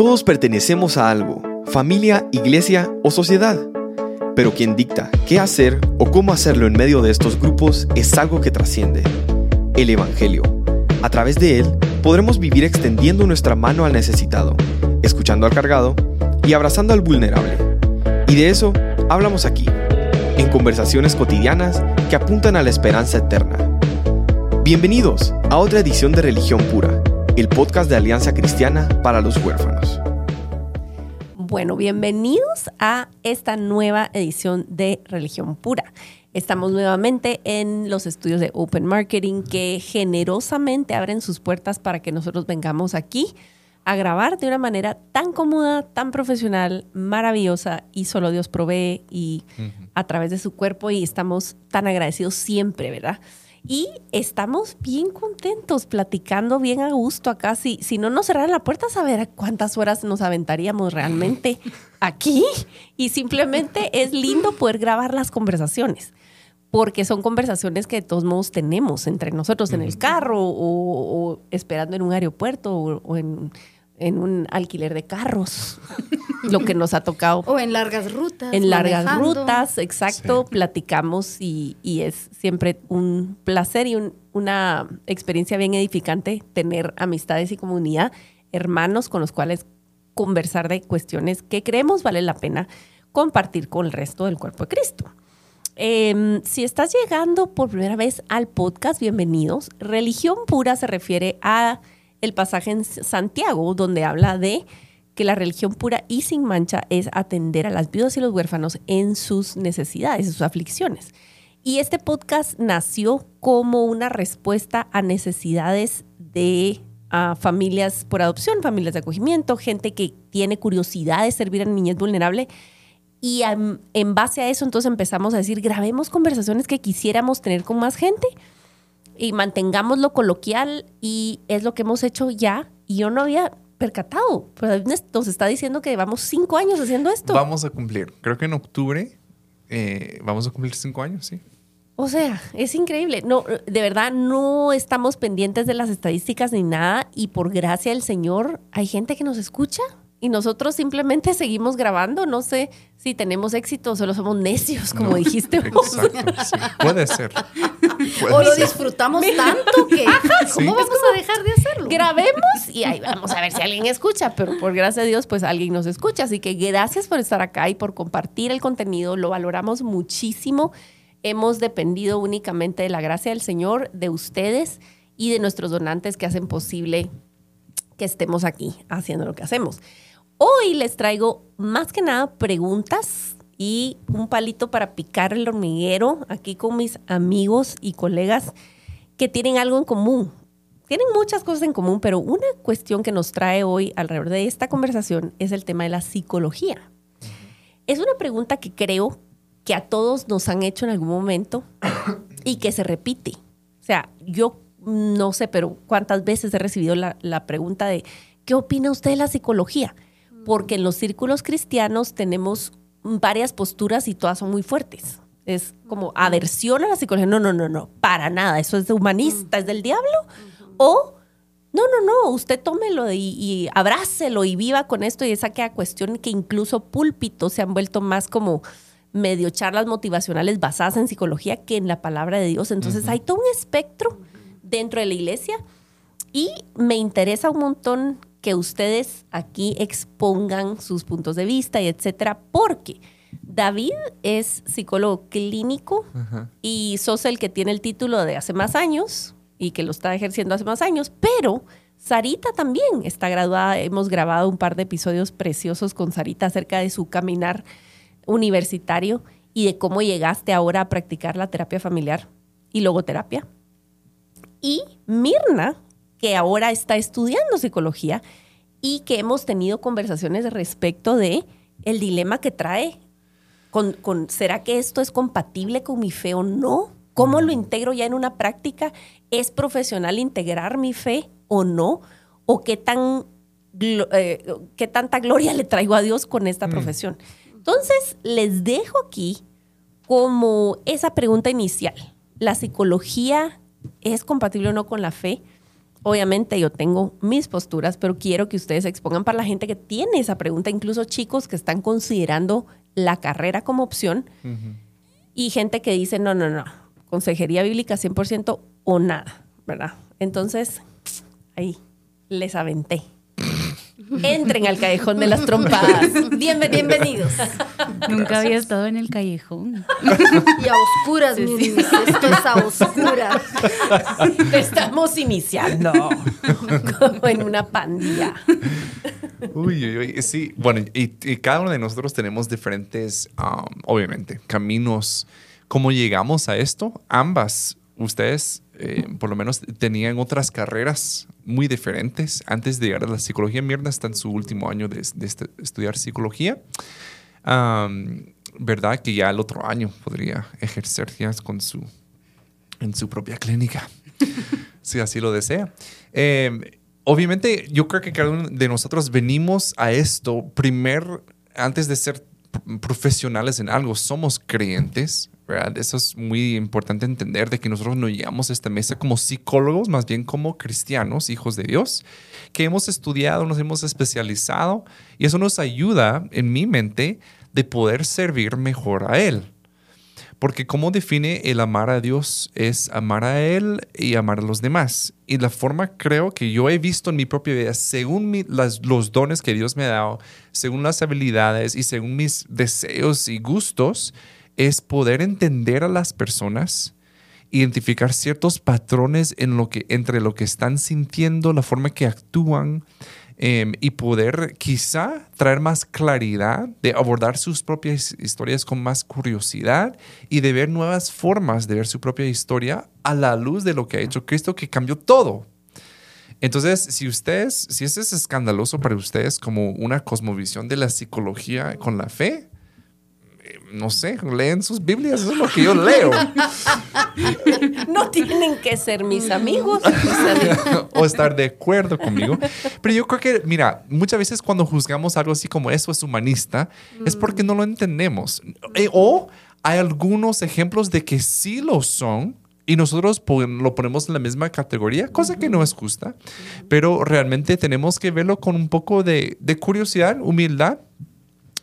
Todos pertenecemos a algo, familia, iglesia o sociedad. Pero quien dicta qué hacer o cómo hacerlo en medio de estos grupos es algo que trasciende. El Evangelio. A través de él podremos vivir extendiendo nuestra mano al necesitado, escuchando al cargado y abrazando al vulnerable. Y de eso hablamos aquí, en conversaciones cotidianas que apuntan a la esperanza eterna. Bienvenidos a otra edición de Religión Pura el podcast de Alianza Cristiana para los Huérfanos. Bueno, bienvenidos a esta nueva edición de Religión Pura. Estamos nuevamente en los estudios de Open Marketing que generosamente abren sus puertas para que nosotros vengamos aquí a grabar de una manera tan cómoda, tan profesional, maravillosa y solo Dios provee y a través de su cuerpo y estamos tan agradecidos siempre, ¿verdad? Y estamos bien contentos, platicando bien a gusto acá. Si, si no nos cerraran la puerta, a saber cuántas horas nos aventaríamos realmente aquí. Y simplemente es lindo poder grabar las conversaciones porque son conversaciones que de todos modos tenemos entre nosotros en el carro o, esperando en un aeropuerto o en en un alquiler de carros, lo que nos ha tocado. O en largas rutas. En largas rutas, exacto, platicamos y, es siempre un placer y una experiencia bien edificante tener amistades y comunidad, hermanos con los cuales conversar de cuestiones que creemos vale la pena compartir con el resto del cuerpo de Cristo. Em, si estás llegando por primera vez al podcast, bienvenidos. Religión pura se refiere a el pasaje en Santiago donde habla de que la religión pura y sin mancha es atender a las viudas y los huérfanos en sus necesidades, en sus aflicciones. Y este podcast nació como una respuesta a necesidades de familias por adopción, familias de acogimiento, gente que tiene curiosidad de servir a niñez vulnerable. Y en base a eso entonces empezamos a decir, grabemos conversaciones que quisiéramos tener con más gente y mantengámoslo coloquial y es lo que hemos hecho ya y yo no había percatado, pero nos está diciendo que llevamos cinco años haciendo esto. Vamos a cumplir, creo que en octubre eh, vamos a cumplir cinco años, sí. O sea, es increíble. No, de verdad, no estamos pendientes de las estadísticas ni nada y por gracia del Señor hay gente que nos escucha y nosotros simplemente seguimos grabando. No sé si tenemos éxito o solo somos necios, como dijiste Exacto, sí. Puede ser. o lo disfrutamos tanto que ¿cómo vamos a dejar de hacerlo? Grabemos y ahí vamos a ver si alguien escucha, pero por gracia de Dios, pues alguien nos escucha. Así que gracias por estar acá y por compartir el contenido. Lo valoramos muchísimo. Hemos dependido únicamente de la gracia del Señor, de ustedes y de nuestros donantes que hacen posible que estemos aquí haciendo lo que hacemos. Hoy les traigo más que nada preguntas y un palito para picar el hormiguero aquí con mis amigos y colegas que tienen algo en común. Tienen muchas cosas en común, pero una cuestión que nos trae hoy alrededor de esta conversación es el tema de la psicología. Es una pregunta que creo que a todos nos han hecho en algún momento y que se repite. O sea, yo no sé, pero cuántas veces he recibido la, la pregunta de, ¿qué opina usted de la psicología? porque en los círculos cristianos tenemos varias posturas y todas son muy fuertes. Es como aversión a la psicología. No, no, no, no, para nada. Eso es de humanista, es del diablo. O, no, no, no, usted tómelo y, y abrácelo y viva con esto. Y esa aquella cuestión que incluso púlpitos se han vuelto más como medio charlas motivacionales basadas en psicología que en la palabra de Dios. Entonces hay todo un espectro dentro de la iglesia y me interesa un montón que ustedes aquí expongan sus puntos de vista y etcétera, porque David es psicólogo clínico y sos el que tiene el título de hace más años y que lo está ejerciendo hace más años, pero Sarita también está graduada. Hemos grabado un par de episodios preciosos con Sarita acerca de su caminar universitario y de cómo llegaste ahora a practicar la terapia familiar y logoterapia. Y Mirna que ahora está estudiando psicología y que hemos tenido conversaciones respecto de el dilema que trae con, con ¿será que esto es compatible con mi fe o no? ¿Cómo lo integro ya en una práctica? ¿Es profesional integrar mi fe o no? ¿O qué, tan, eh, qué tanta gloria le traigo a Dios con esta mm. profesión? Entonces, les dejo aquí como esa pregunta inicial. ¿La psicología es compatible o no con la fe? Obviamente yo tengo mis posturas, pero quiero que ustedes expongan para la gente que tiene esa pregunta, incluso chicos que están considerando la carrera como opción y gente que dice, no, no, no, consejería bíblica 100% o nada, ¿verdad? Entonces, ahí, les aventé. Entren al callejón de las trompadas. Bienvenidos. Nunca había estado en el callejón. Y a oscuras, Sí, mis sí. Esto es a oscuras. Estamos iniciando como en una pandilla. Uy, uy, uy. Sí, bueno, y, y cada uno de nosotros tenemos diferentes, um, obviamente, caminos. ¿Cómo llegamos a esto? Ambas, ustedes eh, por lo menos tenían otras carreras muy diferentes antes de llegar a la psicología. Mierda está en su último año de, de este- estudiar psicología. Um, ¿Verdad? Que ya el otro año podría ejercer ya con su, en su propia clínica, si así lo desea. Eh, obviamente, yo creo que cada uno de nosotros venimos a esto primer, antes de ser pr- profesionales en algo, somos creyentes, ¿verdad? Eso es muy importante entender de que nosotros no llegamos a esta mesa como psicólogos, más bien como cristianos, hijos de Dios, que hemos estudiado, nos hemos especializado y eso nos ayuda, en mi mente, de poder servir mejor a Él. Porque como define el amar a Dios es amar a Él y amar a los demás. Y la forma creo que yo he visto en mi propia vida, según mi- los dones que Dios me ha dado, según las habilidades y según mis deseos y gustos, es poder entender a las personas, identificar ciertos patrones en lo que, entre lo que están sintiendo, la forma que actúan, em, y poder quizá traer más claridad, de abordar sus propias historias con más curiosidad y de ver nuevas formas de ver su propia historia a la luz de lo que ha hecho Cristo que cambió todo. Entonces, si ustedes, si eso es escandaloso para ustedes como una cosmovisión de la psicología con la fe, no sé, leen sus Biblias, eso es lo que yo leo. No tienen que ser mis amigos. o estar de acuerdo conmigo. Pero yo creo que, mira, muchas veces cuando juzgamos algo así como eso es humanista, es porque no lo entendemos. Eh, o hay algunos ejemplos de que sí lo son. Y nosotros lo ponemos en la misma categoría, cosa que no es justa, pero realmente tenemos que verlo con un poco de, de curiosidad, humildad,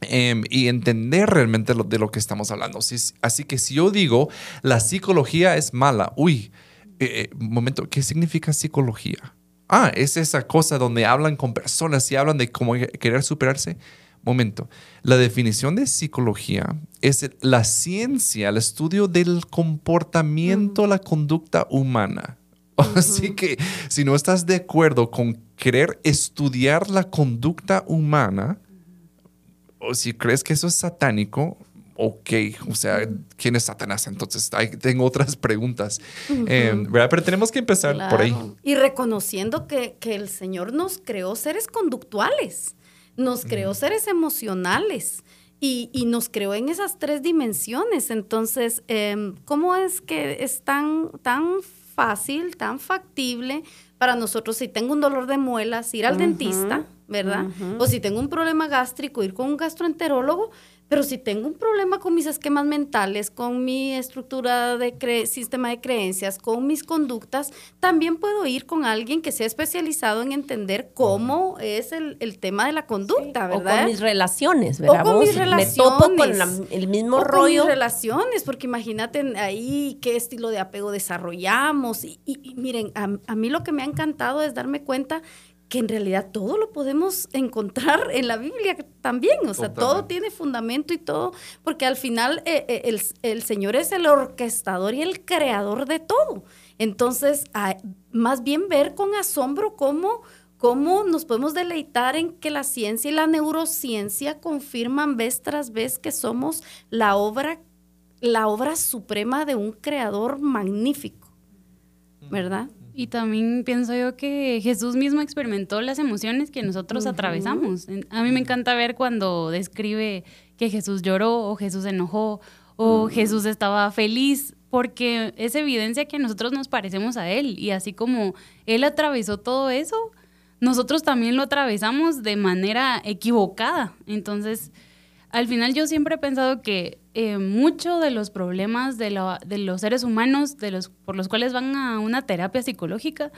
em, y entender realmente lo- de lo que estamos hablando. Si así que si yo digo la psicología es mala, uy, eh, eh, momento, ¿qué significa psicología? Ah, es esa cosa donde hablan con personas y hablan de cómo querer superarse. Momento, la definición de psicología es la ciencia, el estudio del comportamiento, la conducta humana. Así que si no estás de acuerdo con querer estudiar la conducta humana, o si crees que eso es satánico, ok, o sea, ¿quién es Satanás? Entonces hay- tengo otras preguntas, Eh, ¿verdad? Pero tenemos que empezar por ahí. Y reconociendo que, que el Señor nos creó seres conductuales, nos creó seres emocionales y, y nos creó en esas tres dimensiones. Entonces, em, ¿cómo es que es tan, tan fácil, tan factible para nosotros si tengo un dolor de muelas, ir al dentista, ¿verdad? O si tengo un problema gástrico, ir con un gastroenterólogo, pero si tengo un problema con mis esquemas mentales, con mi estructura de cre- sistema de creencias, con mis conductas, también puedo ir con alguien que sea especializado en entender cómo es el, el tema de la conducta, o ¿verdad? con mis relaciones, ¿verdad? con Vos? mis Me topo con relaciones. la- el mismo O con rollo. mis relaciones, porque imagínate ahí qué estilo de apego desarrollamos. Y, y- y miren, a, a mí lo que me ha encantado es darme cuenta que en realidad todo lo podemos encontrar en la Biblia también. O sea, todo tiene fundamento y todo, porque al final eh, eh, el, el Señor es el orquestador y el creador de todo. Entonces, a- más bien ver con asombro cómo, cómo nos podemos deleitar en que la ciencia y la neurociencia confirman vez tras vez que somos la obra, la obra suprema de un creador magnífico. ¿Verdad? Y también pienso yo que Jesús mismo experimentó las emociones que nosotros atravesamos. A mí me encanta ver cuando describe que Jesús lloró o Jesús se enojó o Jesús estaba feliz, porque es evidencia que nosotros nos parecemos a Él. Y así como Él atravesó todo eso, nosotros también lo atravesamos de manera equivocada. Entonces, al final yo siempre he pensado que eh, mucho de los problemas de, la- de los seres humanos, de los, por los cuales van a una terapia psicológica,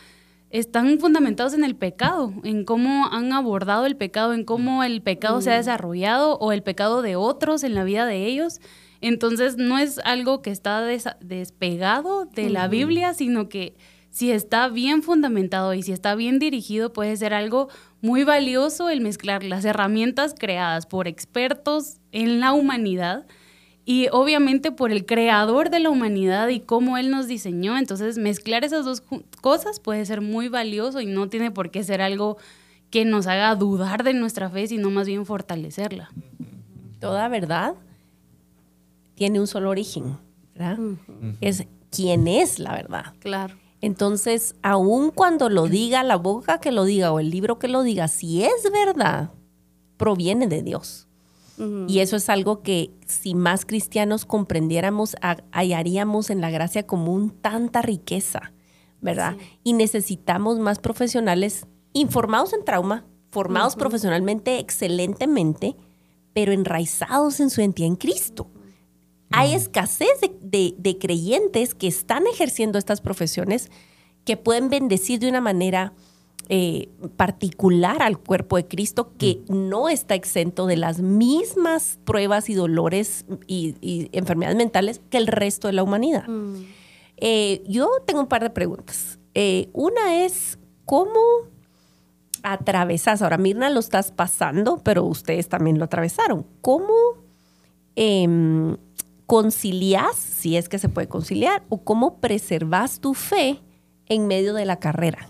están fundamentados en el pecado, en cómo han abordado el pecado, en cómo el pecado se ha desarrollado o el pecado de otros en la vida de ellos. Entonces no es algo que está despegado de la Biblia, sino que si está bien fundamentado y si está bien dirigido, puede ser algo muy valioso el mezclar las herramientas creadas por expertos en la humanidad y obviamente por el creador de la humanidad y cómo él nos diseñó. Entonces, mezclar esas dos cosas puede ser muy valioso y no tiene por qué ser algo que nos haga dudar de nuestra fe, sino más bien fortalecerla. Toda verdad tiene un solo origen, ¿verdad? Es quién es la verdad. Claro. Entonces, aun cuando lo diga la boca que lo diga o el libro que lo diga, si es verdad, proviene de Dios. Y eso es algo que si más cristianos comprendiéramos, hallaríamos en la gracia común tanta riqueza, ¿verdad? Y necesitamos más profesionales informados en trauma, formados profesionalmente excelentemente, pero enraizados en su identidad en Cristo. Hay escasez de, creyentes que están ejerciendo estas profesiones que pueden bendecir de una manera eh, particular al cuerpo de Cristo que no está exento de las mismas pruebas y dolores y, enfermedades mentales que el resto de la humanidad. Mm. Eh, yo tengo un par de preguntas. Eh, una es, ¿cómo atravesas? Ahora, Mirna lo estás pasando, pero ustedes también lo atravesaron. ¿Cómo em, concilias, si es que se puede conciliar, o cómo preservas tu fe en medio de la carrera?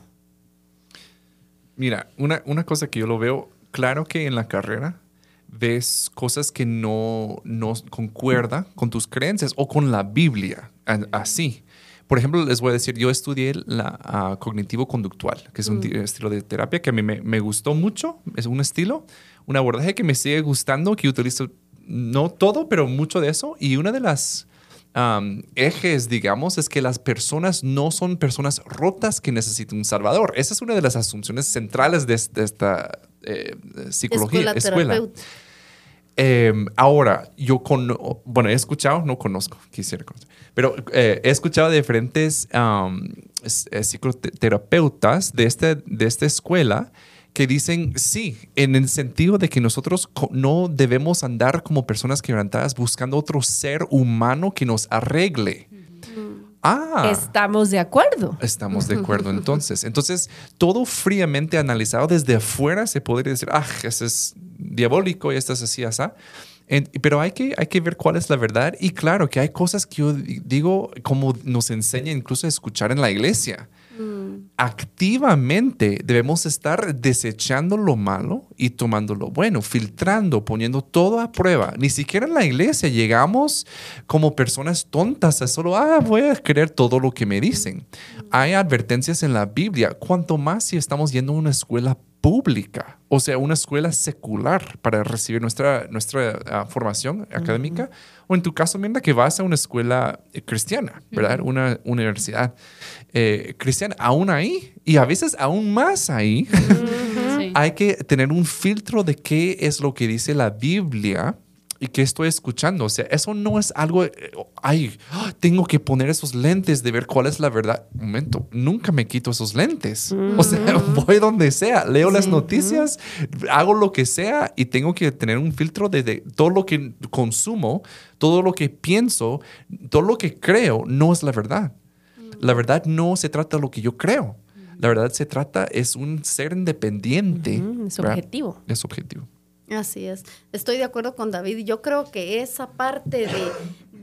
Mira, una, una cosa que yo lo veo, claro que en la carrera ves cosas que no, no concuerda con tus creencias o con la Biblia, así. Por ejemplo, les voy a decir, yo estudié la cognitivo-conductual, que es un mm. estilo de terapia que a mí me, me, gustó mucho, es un estilo, un abordaje que me sigue gustando, que utilizo no todo, pero mucho de eso. Y una de las ejes, digamos, es que las personas no son personas rotas que necesitan un salvador. Esa es una de las asunciones centrales de, esta eh, psicología. Escuela. Em, ahora, yo con, bueno, he escuchado, no conozco, quisiera conocer, pero eh, he escuchado de diferentes eh, psicoterapeutas de, este, de esta escuela que dicen sí, en el sentido de que nosotros no debemos andar como personas quebrantadas buscando otro ser humano que nos arregle. Ah, estamos de acuerdo. Estamos de acuerdo entonces. Entonces, todo fríamente analizado desde afuera se podría decir, ah, ese es diabólico y esto es así, así. pero hay que, hay que ver cuál es la verdad. Y claro que hay cosas que yo digo, como nos enseña incluso a escuchar en la iglesia. Activamente debemos estar desechando lo malo y tomando lo bueno, filtrando, poniendo todo a prueba. Ni siquiera en la iglesia llegamos como personas tontas a solo, ah, voy a creer todo lo que me dicen. Hay advertencias en la Biblia, cuanto más si estamos yendo a una escuela pública, o sea, una escuela secular para recibir nuestra, nuestra ah, formación académica, o en tu caso, Mirna, que vas a una escuela eh, cristiana, ¿verdad? Una universidad eh, cristiana. Aún ahí, y a veces aún más ahí, hay que tener un filtro de qué es lo que dice la Biblia y qué estoy escuchando. O sea, eso no es algo, eh, ay, tengo que poner esos lentes de ver cuál es la verdad. Un momento, nunca me quito esos lentes. O sea, voy donde sea, leo las noticias, hago lo que sea y tengo que tener un filtro de, todo lo que consumo, todo lo que pienso, todo lo que creo, no es la verdad. La verdad no se trata de lo que yo creo. La verdad se trata, es un ser independiente. Es objetivo. Es objetivo. Así es. Estoy de acuerdo con David. Yo creo que esa parte de,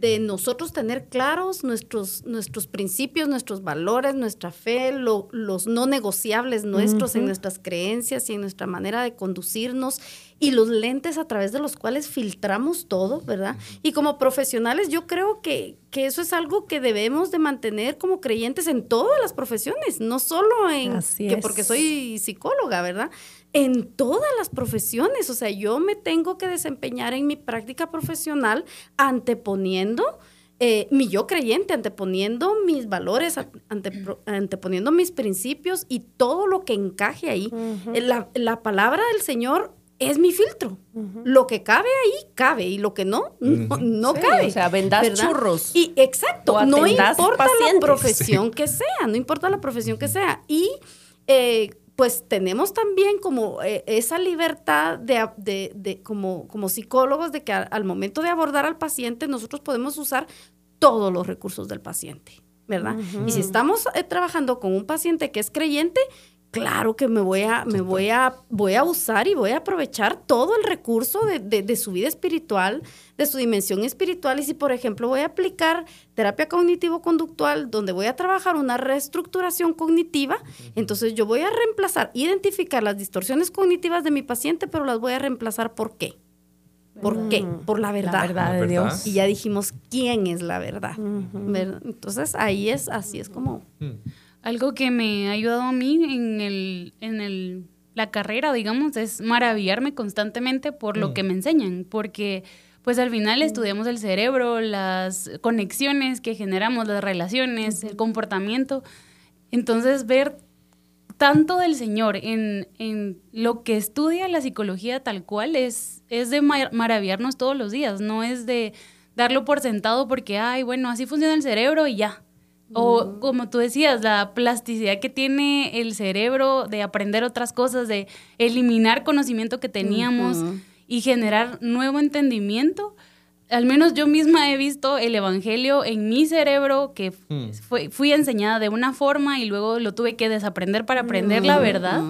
de nosotros tener claros nuestros, nuestros principios, nuestros valores, nuestra fe, los no negociables nuestros en nuestras creencias y en nuestra manera de conducirnos y los lentes a través de los cuales filtramos todo, ¿verdad? Y como profesionales yo creo que, que eso es algo que debemos de mantener como creyentes en todas las profesiones, no solo en que porque soy psicóloga, ¿verdad? En todas las profesiones, o sea, yo me tengo que desempeñar en mi práctica profesional anteponiendo eh, mi yo creyente, anteponiendo mis valores, anteponiendo mis principios y todo lo que encaje ahí. la, la, palabra del Señor es mi filtro. Lo que cabe ahí, cabe, y lo que no, no, cabe. O sea, vendas churros. Y exacto, no importa la profesión que sea, no importa la profesión que sea. Y eh, pues tenemos también como eh, esa libertad de, de- de- como, como psicólogos de que a- al momento de abordar al paciente nosotros podemos usar todos los recursos del paciente, ¿verdad? Y si estamos eh, trabajando con un paciente que es creyente, claro que me voy a, me voy a, voy a usar y voy a aprovechar todo el recurso de, de- de su vida espiritual, de su dimensión espiritual. Y si, por ejemplo, voy a aplicar terapia cognitivo-conductual, donde voy a trabajar una reestructuración cognitiva, entonces yo voy a reemplazar, identificar las distorsiones cognitivas de mi paciente, pero las voy a reemplazar ¿por qué? ¿Por qué? Por la verdad. La verdad de. Dios. Y ya dijimos quién es la verdad. ¿verdad? Entonces ahí es, así es como. Algo que me ha ayudado a mí en, el, en el, la carrera, digamos, es maravillarme constantemente por lo que me enseñan, porque pues al final estudiamos el cerebro, las conexiones que generamos, las relaciones, el comportamiento. Entonces ver tanto del Señor en, en lo que estudia la psicología tal cual es, es de mar- maravillarnos todos los días, no es de darlo por sentado porque, ay, bueno, así funciona el cerebro y ya. O como tú decías, la plasticidad que tiene el cerebro de aprender otras cosas, de eliminar conocimiento que teníamos y generar nuevo entendimiento. Al menos yo misma he visto el Evangelio en mi cerebro, que Mm. fue- fui enseñada de una forma y luego lo tuve que desaprender para aprender la verdad.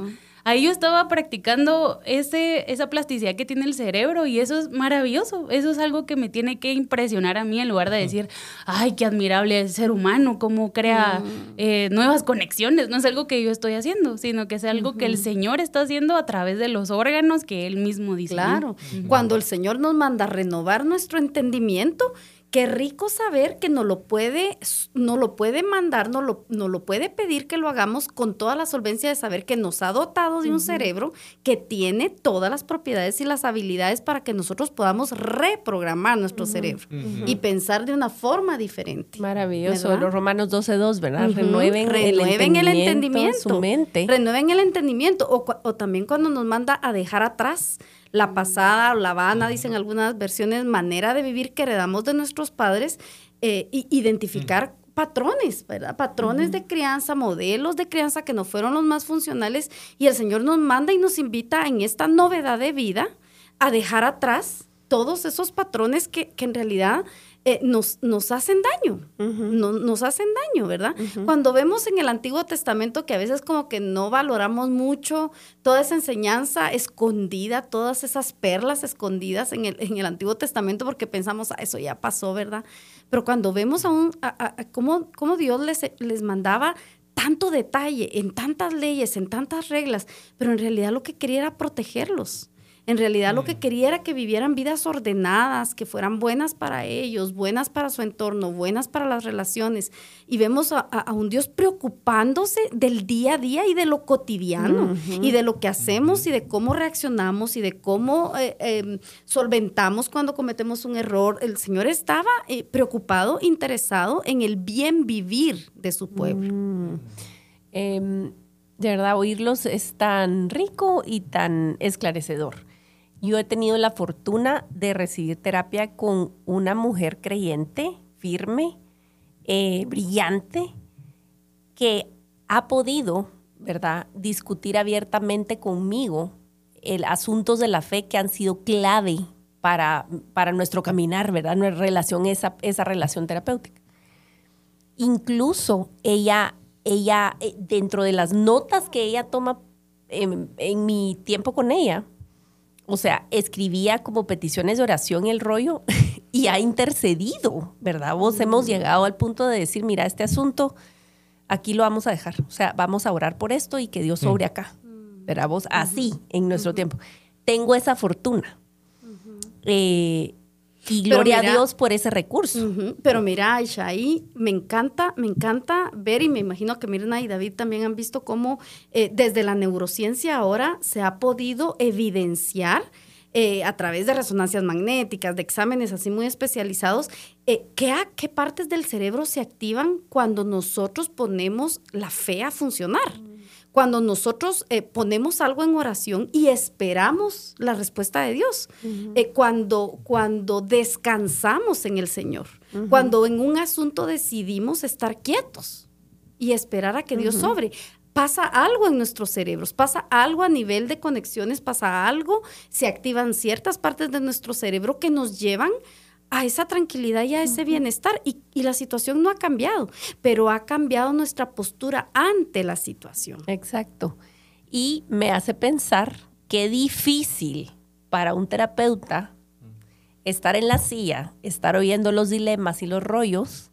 Ahí yo estaba practicando ese, esa plasticidad que tiene el cerebro y eso es maravilloso. Eso es algo que me tiene que impresionar a mí en lugar de decir, ay, qué admirable el ser humano, cómo crea eh, nuevas conexiones. No es algo que yo estoy haciendo, sino que es algo que el Señor está haciendo a través de los órganos que Él mismo diseñó. Claro. Cuando el Señor nos manda a renovar nuestro entendimiento, qué rico saber que nos lo puede, no lo puede mandar, no lo, nos lo puede pedir que lo hagamos con toda la solvencia de saber que nos ha dotado de un cerebro que tiene todas las propiedades y las habilidades para que nosotros podamos reprogramar nuestro cerebro y pensar de una forma diferente. Maravilloso. ¿Verdad? Los Romanos 12.2, ¿verdad? Renueven, Renueven el el entendimiento, entendimiento. su mente. Renueven el entendimiento. O también cuando nos manda a dejar atrás la pasada o la vana, dicen algunas versiones, manera de vivir que heredamos de nuestros padres, eh, y identificar patrones, ¿verdad? Patrones de crianza, modelos de crianza que no fueron los más funcionales. Y el Señor nos manda y nos invita en esta novedad de vida a dejar atrás todos esos patrones que, que en realidad eh, nos, nos hacen daño, no- nos hacen daño, ¿verdad? Cuando vemos en el Antiguo Testamento que a veces como que no valoramos mucho toda esa enseñanza escondida, todas esas perlas escondidas en el, en el Antiguo Testamento porque pensamos, "Ah, eso ya pasó, ¿verdad? Pero cuando vemos a, un, a, a- a cómo, cómo Dios les, les mandaba tanto detalle en tantas leyes, en tantas reglas, pero en realidad lo que quería era protegerlos. En realidad lo que quería era que vivieran vidas ordenadas, que fueran buenas para ellos, buenas para su entorno, buenas para las relaciones. Y vemos a, un Dios preocupándose del día a día y de lo cotidiano, y de lo que hacemos y de cómo reaccionamos y de cómo eh, eh, solventamos cuando cometemos un error. El Señor estaba eh, preocupado, interesado en el bien vivir de su pueblo. Mm. Em, de verdad, oírlos es tan rico y tan esclarecedor. Yo he tenido la fortuna de recibir terapia con una mujer creyente, firme, eh, brillante, que ha podido, ¿verdad?, discutir abiertamente conmigo el asuntos de la fe que han sido clave para, para nuestro caminar, ¿verdad? Nuestra relación, esa, esa relación terapéutica. Incluso ella, ella, eh, dentro de las notas que ella toma en, en mi tiempo con ella, o sea, escribía como peticiones de oración el rollo y ha intercedido, ¿verdad? Vos hemos llegado al punto de decir, mira, este asunto aquí lo vamos a dejar, o sea, vamos a orar por esto y que Dios sobre acá, ¿verdad? Vos así en nuestro tiempo. Tengo esa fortuna. Eh, y gloria mira- a Dios por ese recurso. Pero mira, Aisha, ahí me encanta, me encanta ver y me imagino que Mirna y David también han visto cómo eh, desde la neurociencia ahora se ha podido evidenciar eh, a través de resonancias magnéticas, de exámenes así muy especializados, eh, ¿qué, a- qué partes del cerebro se activan cuando nosotros ponemos la fe a funcionar. Cuando nosotros eh, ponemos algo en oración y esperamos la respuesta de Dios. Eh, cuando, cuando descansamos en el Señor. Cuando en un asunto decidimos estar quietos y esperar a que Dios sobre. pasa algo en nuestros cerebros, pasa algo a nivel de conexiones, pasa algo, se activan ciertas partes de nuestro cerebro que nos llevan a esa tranquilidad y a ese bienestar. Y, y, la situación no ha cambiado, pero ha cambiado nuestra postura ante la situación. Exacto. Y me hace pensar qué difícil para un terapeuta estar en la silla, estar oyendo los dilemas y los rollos,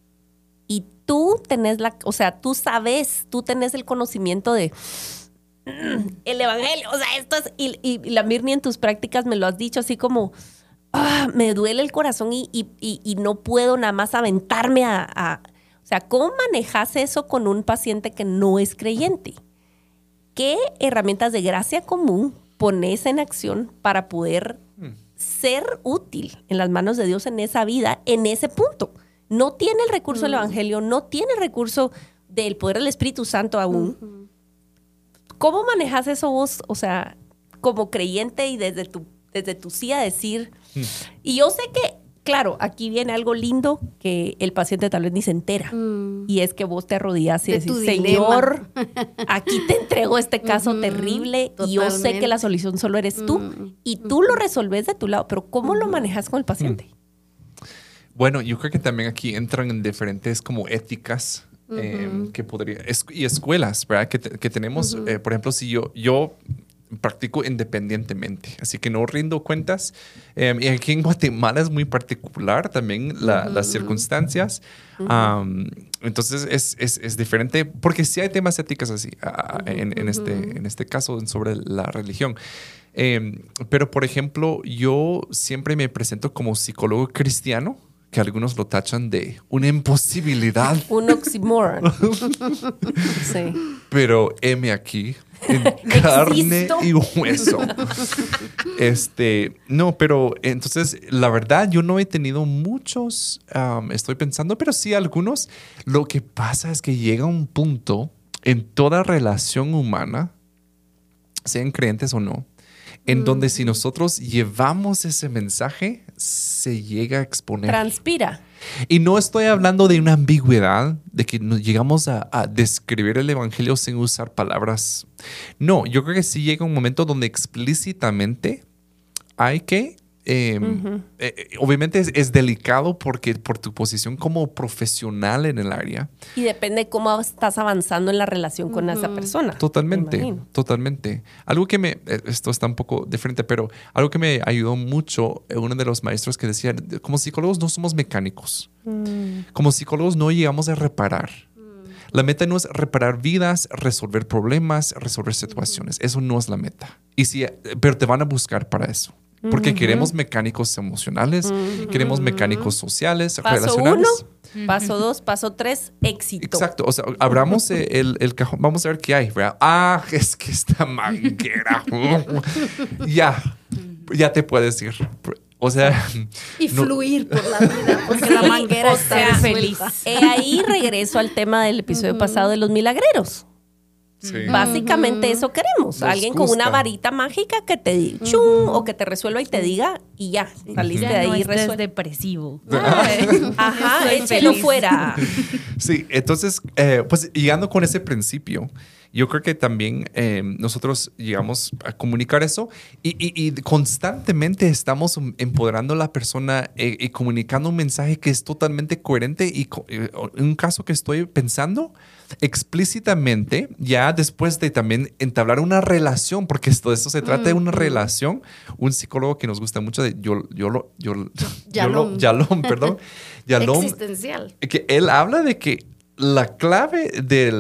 y tú tenés la, o sea, tú sabes, tú tenés el conocimiento de mm, el evangelio, o sea, esto es, y, y, la Mirni en tus prácticas me lo has dicho así como, ah, me duele el corazón y, y, no puedo nada más aventarme a, a, o sea, ¿cómo manejas eso con un paciente que no es creyente? ¿Qué herramientas de gracia común pones en acción para poder ser útil en las manos de Dios en esa vida, en ese punto. No tiene el recurso del Evangelio, no tiene el recurso del poder del Espíritu Santo aún. ¿Cómo manejas eso vos, o sea, como creyente y desde tu, desde tu sí a decir? Mm. Y yo sé que claro, aquí viene algo lindo que el paciente tal vez ni se entera. Mm. Y es que vos te arrodillas y decís, Señor, aquí te entrego este caso terrible y yo sé que la solución solo eres tú. Mm. Y tú lo resolves de tu lado, pero ¿cómo lo manejas con el paciente? Mm. Bueno, yo creo que también aquí entran en diferentes como éticas em, que podría, y escuelas, ¿verdad? Que, tenemos, eh, por ejemplo, si yo, yo practico independientemente, así que no rindo cuentas. Em, y aquí en Guatemala es muy particular también las circunstancias. entonces es, es, es, diferente, porque sí hay temas éticos así, en, en, este, en este caso sobre la religión. Em, pero, por ejemplo, yo siempre me presento como psicólogo cristiano que algunos lo tachan de una imposibilidad. Un oxímoron. sí. Pero M aquí, en carne y hueso. Este, no, pero entonces, la verdad, yo no he tenido muchos, estoy pensando, pero sí algunos. Lo que pasa es que llega un punto en toda relación humana, sean creyentes o no, en donde si nosotros llevamos ese mensaje, se llega a exponer. Transpira. Y no estoy hablando de una ambigüedad, de que nos llegamos a, a, describir el Evangelio sin usar palabras. No, yo creo que sí llega un momento donde explícitamente hay que Em, eh, eh, obviamente es, delicado porque por tu posición como profesional en el área. Y depende cómo estás avanzando en la relación con esa persona. Totalmente, totalmente. Algo que me, eh, esto está un poco diferente, pero algo que me ayudó mucho, uno de los maestros que decía, como psicólogos no somos mecánicos. Mm. Como psicólogos no llegamos a reparar. Mm. La meta no es reparar vidas, resolver problemas, resolver situaciones. Eso no es la meta. Y sí, pero te van a buscar para eso. Porque queremos mecánicos emocionales, queremos mecánicos sociales, paso relacionales. Uno, paso dos, paso tres, éxito. Exacto. O sea, abramos el, el, cajón. Vamos a ver qué hay. Ah, es que esta manguera. ya, ya te puedes ir. O sea. Y fluir por la vida, porque la manguera está feliz. ahí regreso al tema del episodio pasado de los milagreros. Básicamente eso queremos. Alguien con una varita mágica que te chum, o que te resuelva y te diga y ya, saliste de ahí. No depresivo. Ajá, échelo fuera. Sí, entonces, eh, pues llegando con ese principio, yo creo que también eh, nosotros llegamos a comunicar eso y, constantemente estamos empoderando a la persona eh, y comunicando un mensaje que es totalmente coherente y en un caso que estoy pensando explícitamente, ya después de también entablar una relación, porque esto, esto se trata de una relación, un psicólogo que nos gusta mucho de yo, yo lo, yo, Yalom. Yalom, perdón, Yalom, existencial. Que él habla de que la clave de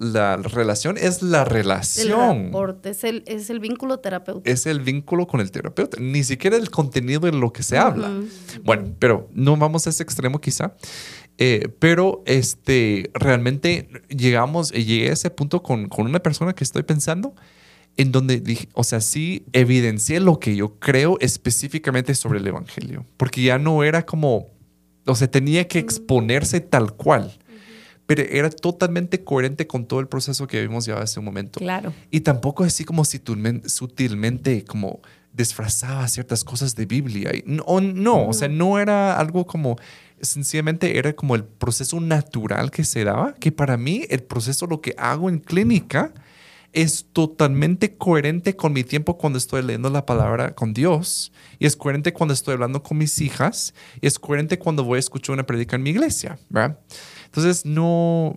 la relación es la relación. El es el, es el vínculo terapéutico. Es el vínculo con el terapeuta, ni siquiera el contenido de lo que se habla. Bueno, pero no vamos a ese extremo quizá. Eh, pero este, realmente llegamos, eh, llegué a ese punto con, con, una persona que estoy pensando, en donde dije, o sea, sí evidencié lo que yo creo específicamente sobre el Evangelio, porque ya no era como, o sea, tenía que exponerse tal cual, pero era totalmente coherente con todo el proceso que vimos ya hace un momento. Claro. Y tampoco así como sutilmente como disfrazaba ciertas cosas de Biblia. No, no, o sea, no era algo como sencillamente era como el proceso natural que se daba, que para mí el proceso lo que hago en clínica es totalmente coherente con mi tiempo cuando estoy leyendo la palabra con Dios y es coherente cuando estoy hablando con mis hijas y es coherente cuando voy a escuchar una predica en mi iglesia, ¿verdad? Entonces, no...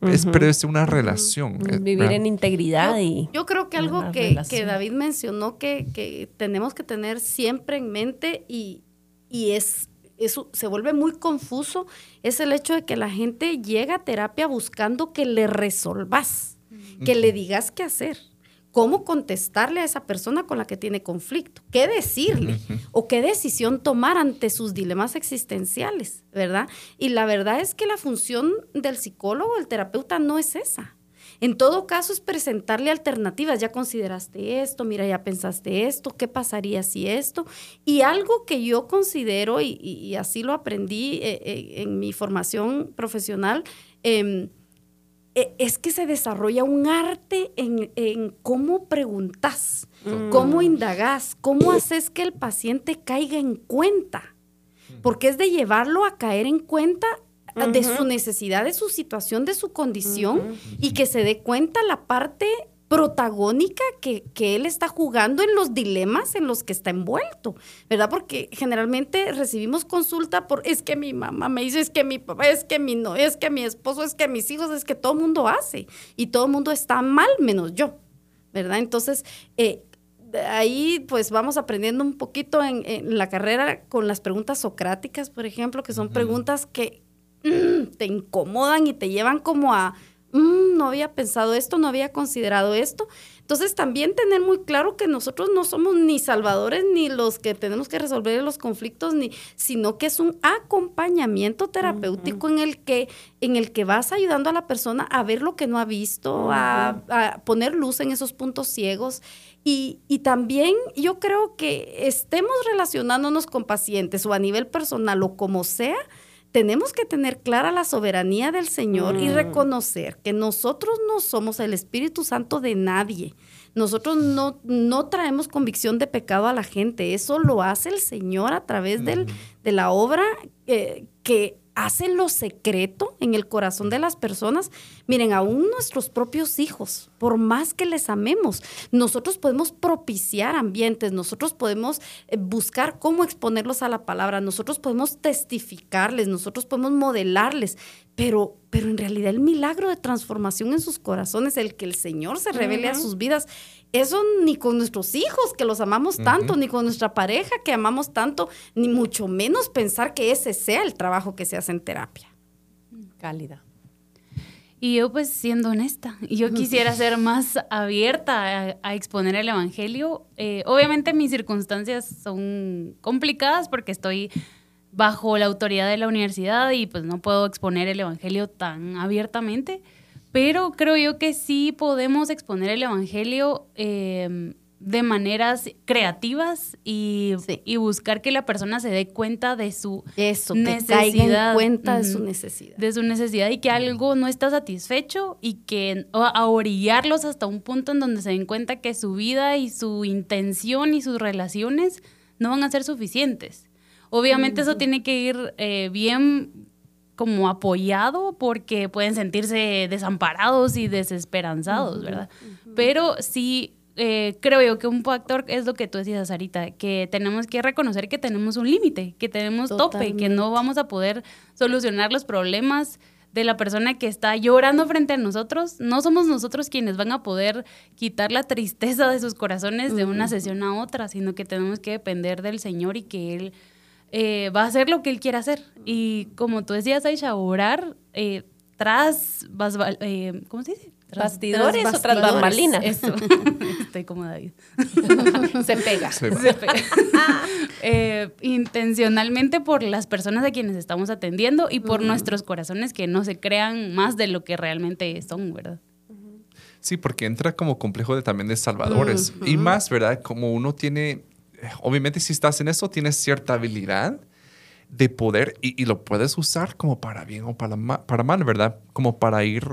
Es, pero es una relación. eh, Vivir ¿verdad? en integridad Yo, y... yo creo que algo que, que David mencionó que, que tenemos que tener siempre en mente y, y es, eso se vuelve muy confuso es el hecho de que la gente llega a terapia buscando que le resolvas, que le digas qué hacer, cómo contestarle a esa persona con la que tiene conflicto, qué decirle o qué decisión tomar ante sus dilemas existenciales, ¿verdad? Y la verdad es que la función del psicólogo, el terapeuta, no es esa. En todo caso es presentarle alternativas. Ya consideraste esto, mira, ya pensaste esto, ¿qué pasaría si esto? Y algo que yo considero, y, así lo aprendí eh, eh, en mi formación profesional, em, eh, es que se desarrolla un arte en, en cómo preguntas, cómo indagas, cómo haces que el paciente caiga en cuenta. Porque es de llevarlo a caer en cuenta de su necesidad, de su situación, de su condición y que se dé cuenta la parte protagónica que, que él está jugando en los dilemas en los que está envuelto, ¿verdad? Porque generalmente recibimos consulta por, es que mi mamá me dice, es que mi papá, es que mi no, es que mi esposo, es que mis hijos, es que todo el mundo hace y todo el mundo está mal menos yo, ¿verdad? Entonces, eh, ahí pues vamos aprendiendo un poquito en, en la carrera con las preguntas socráticas, por ejemplo, que son preguntas que mm, te incomodan y te llevan como a, "Mm, no había pensado esto, no había considerado esto. Entonces también tener muy claro que nosotros no somos ni salvadores ni los que tenemos que resolver los conflictos, ni, sino que es un acompañamiento terapéutico en, el que, en el que vas ayudando a la persona a ver lo que no ha visto, a, a poner luz en esos puntos ciegos. Y, y también yo creo que estemos relacionándonos con pacientes o a nivel personal o como sea, tenemos que tener clara la soberanía del Señor y reconocer que nosotros no somos el Espíritu Santo de nadie. Nosotros no, no traemos convicción de pecado a la gente. Eso lo hace el Señor a través del- de la obra eh, que hace lo secreto en el corazón de las personas. Miren, aún nuestros propios hijos, por más que les amemos, nosotros podemos propiciar ambientes, nosotros podemos eh, buscar cómo exponerlos a la palabra, nosotros podemos testificarles, nosotros podemos modelarles, pero, pero en realidad el milagro de transformación en sus corazones, el que el Señor se revele a sus vidas, eso ni con nuestros hijos que los amamos tanto, ni con nuestra pareja que amamos tanto, ni mucho menos pensar que ese sea el trabajo que se hace en terapia. Cálida. Y yo pues siendo honesta, yo quisiera ser más abierta a, a exponer el Evangelio. Eh, obviamente mis circunstancias son complicadas porque estoy bajo la autoridad de la universidad y pues no puedo exponer el Evangelio tan abiertamente, pero creo yo que sí podemos exponer el Evangelio eh, de maneras creativas y, Sí. y buscar que la persona se dé cuenta de su Eso, que caiga Necesidad. en cuenta de su necesidad. de su necesidad y que algo no está satisfecho y que a orillarlos hasta un punto en donde se den cuenta que su vida y su intención y sus relaciones no van a ser suficientes. Obviamente eso tiene que ir eh, bien como apoyado porque pueden sentirse desamparados y desesperanzados, ¿verdad? Pero sí eh, creo yo que un factor es lo que tú decías, Sarita, que tenemos que reconocer que tenemos un límite, que tenemos tope, que no vamos a poder solucionar los problemas de la persona que está llorando frente a nosotros. No somos nosotros quienes van a poder quitar la tristeza de sus corazones de una sesión a otra, sino que tenemos que depender del Señor y que Él eh, va a hacer lo que Él quiera hacer. Y como tú decías, Aisha, orar eh, tras, vas- eh, ¿cómo se dice? Tras- Bastidores o tras bambalinas. Eso. Estoy como David. Se pega. Se pega. Eh, intencionalmente por las personas a quienes estamos atendiendo y por nuestros corazones que no se crean más de lo que realmente son, ¿verdad? Sí, porque entra como complejo de, también de salvadores. Y más, ¿verdad? Como uno tiene, obviamente si estás en eso, tienes cierta habilidad de poder y, y lo puedes usar como para bien o para, ma- para mal, ¿verdad? Como para ir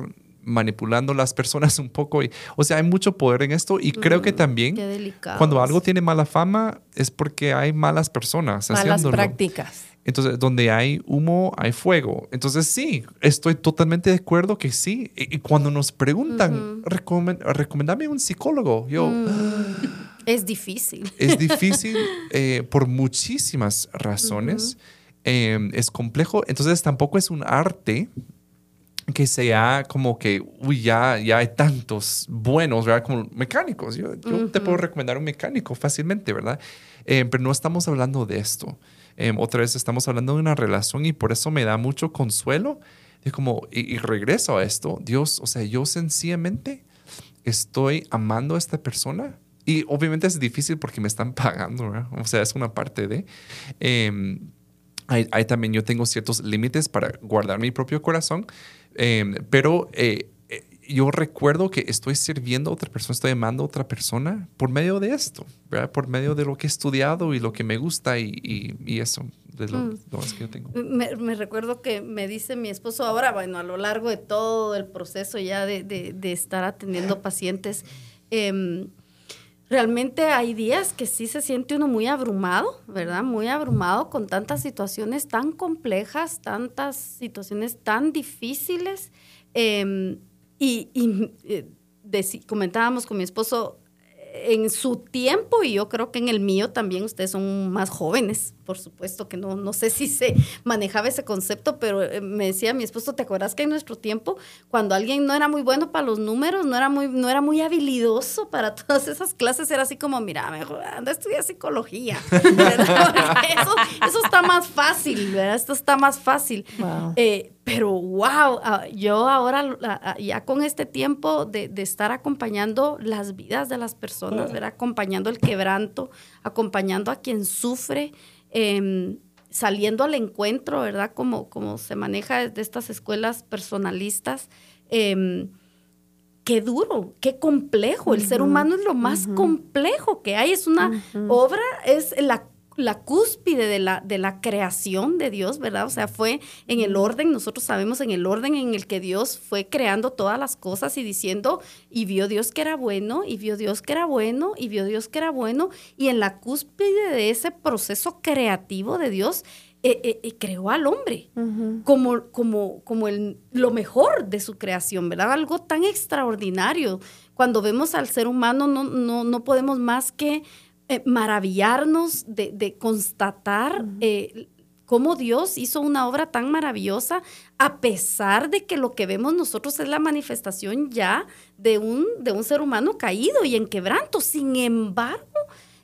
manipulando las personas un poco. Y, o sea, hay mucho poder en esto y creo que también Qué delicado. cuando algo tiene mala fama es porque hay malas personas Malas haciéndolo. prácticas. Entonces, donde hay humo, hay fuego. Entonces, sí, estoy totalmente de acuerdo que sí. Y, cuando nos preguntan, recomendame un psicólogo, yo... Mm. Es difícil. Es difícil eh, por muchísimas razones. Em, es complejo. Entonces, tampoco es un arte que sea como que, uy, ya, ya hay tantos buenos, ¿verdad? Como mecánicos. Yo, yo te puedo recomendar un mecánico fácilmente, ¿verdad? Eh, pero no estamos hablando de esto. Em, otra vez estamos hablando de una relación y por eso me da mucho consuelo. De como, y, regreso a esto, Dios, o sea, yo sencillamente estoy amando a esta persona. Y obviamente es difícil porque me están pagando, ¿verdad? O sea, es una parte de... Em, hay, también, yo tengo ciertos límites para guardar mi propio corazón, Em, pero eh, eh, yo recuerdo que estoy sirviendo a otra persona, estoy amando a otra persona por medio de esto, ¿verdad? por medio de lo que he estudiado y lo que me gusta y, y, eso, de lo, mm. que yo tengo. Me, recuerdo que me dice mi esposo ahora, bueno, a lo largo de todo el proceso ya de, de, de estar atendiendo pacientes, eh, realmente hay días que sí se siente uno muy abrumado, ¿verdad? Muy abrumado con tantas situaciones tan complejas, tantas situaciones tan difíciles. Em, y, eh, comentábamos con mi esposo, en su tiempo y yo creo que en el mío también ustedes son más jóvenes, por supuesto que no, no sé si se manejaba ese concepto, pero eh, me decía mi esposo, ¿te acuerdas que en nuestro tiempo, cuando alguien no era muy bueno para los números, no era muy, no era muy habilidoso para todas esas clases, era así como, mira, mejor anda a estudiar psicología, eso, eso, está más fácil, ¿verdad? Esto está más fácil. Eh, pero wow, ah, yo ahora ah, ya con este tiempo de, estar acompañando las vidas de las personas, ¿verdad? acompañando el quebranto, acompañando a quien sufre, em, saliendo al encuentro, ¿verdad? Como, como se maneja desde estas escuelas personalistas. Em, qué duro, qué complejo. El ser humano es lo más complejo que hay. Es una obra, es la la cúspide de la, de la creación de Dios, ¿verdad? O sea, fue en el orden, nosotros sabemos en el orden en el que Dios fue creando todas las cosas y diciendo, y vio Dios que era bueno, y vio Dios que era bueno, y vio Dios que era bueno, y en la cúspide de ese proceso creativo de Dios, eh, eh, eh, creó al hombre como, como, como el, lo mejor de su creación, ¿verdad? Algo tan extraordinario. Cuando vemos al ser humano no, no, no podemos más que eh, maravillarnos de, constatar eh, cómo Dios hizo una obra tan maravillosa, a pesar de que lo que vemos nosotros es la manifestación ya de un, de un ser humano caído y en quebranto. Sin embargo,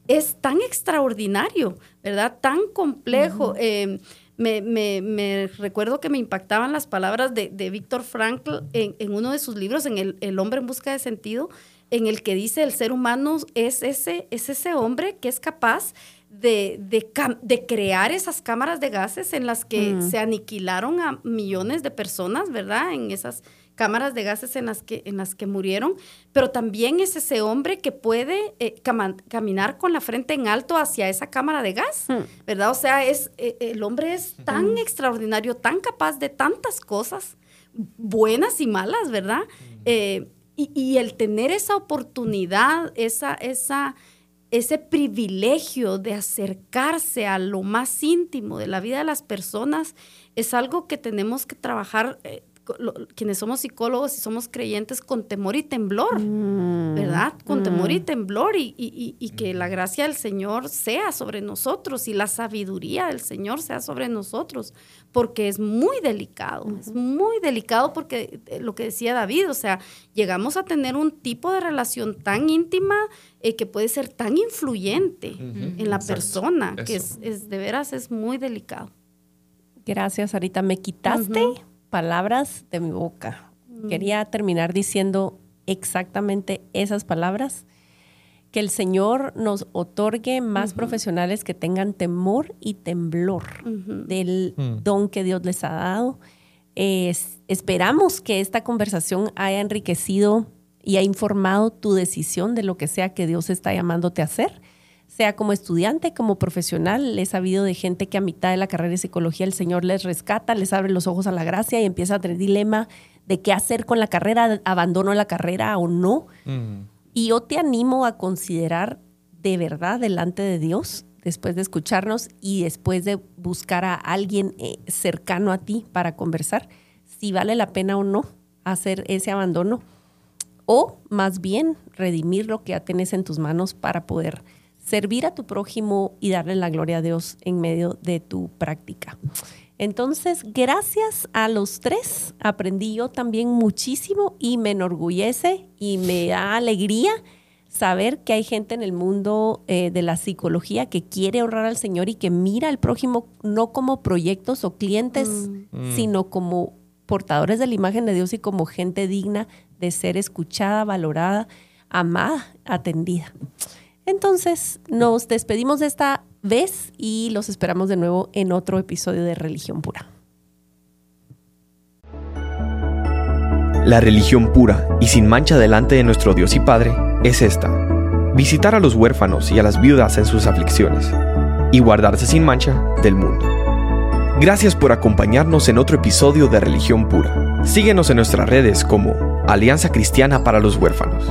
es tan extraordinario, ¿verdad? Tan complejo. Em, me, recuerdo que me impactaban las palabras de, de Víctor Frankl en, uno de sus libros, en el, el hombre en busca de sentido, en el que dice el ser humano es ese, es ese hombre que es capaz de, de, crear esas cámaras de gases en las que mm. se aniquilaron a millones de personas, ¿verdad? En esas cámaras de gases en las que, en las que murieron, pero también es ese hombre que puede eh, caminar con la frente en alto hacia esa cámara de gas, mm. ¿verdad? O sea, es, eh, el hombre es tan extraordinario, tan capaz de tantas cosas, buenas y malas, ¿verdad? Eh, y, el tener esa oportunidad, esa, esa, ese privilegio de acercarse a lo más íntimo de la vida de las personas es algo que tenemos que trabajar eh, quienes somos psicólogos y somos creyentes con temor y temblor, mm. ¿verdad? Con mm. temor y temblor y, y, que la gracia del Señor sea sobre nosotros y la sabiduría del Señor sea sobre nosotros, porque es muy delicado, es muy delicado porque eh, lo que decía David, o sea, llegamos a tener un tipo de relación tan íntima eh, que puede ser tan influyente en la persona, que es, es, de veras es muy delicado. Gracias, Arita. Me quitaste palabras de mi boca. Mm. Quería terminar diciendo exactamente esas palabras. Que el Señor nos otorgue más profesionales que tengan temor y temblor del mm. don que Dios les ha dado. esperamos que esta conversación haya enriquecido y ha informado tu decisión de lo que sea que Dios está llamándote a hacer sea como estudiante, como profesional. He sabido de gente que a mitad de la carrera de psicología el Señor les rescata, les abre los ojos a la gracia y empieza a tener dilema de qué hacer con la carrera, abandono la carrera o no. Y yo te animo a considerar de verdad delante de Dios después de escucharnos y después de buscar a alguien eh, cercano a ti para conversar, si vale la pena o no hacer ese abandono o más bien redimir lo que ya tenés en tus manos para poder servir a tu prójimo y darle la gloria a Dios en medio de tu práctica. Entonces, gracias a los tres, aprendí yo también muchísimo y me enorgullece y me da alegría saber que hay gente en el mundo eh, de la psicología que quiere honrar al Señor y que mira al prójimo no como proyectos o clientes, sino como portadores de la imagen de Dios y como gente digna de ser escuchada, valorada, amada, atendida. Entonces, nos despedimos de esta vez y los esperamos de nuevo en otro episodio de Religión Pura. La religión pura y sin mancha delante de nuestro Dios y Padre es esta. Visitar a los huérfanos y a las viudas en sus aflicciones y guardarse sin mancha del mundo. Gracias por acompañarnos en otro episodio de Religión Pura. Síguenos en nuestras redes como Alianza Cristiana para los Huérfanos.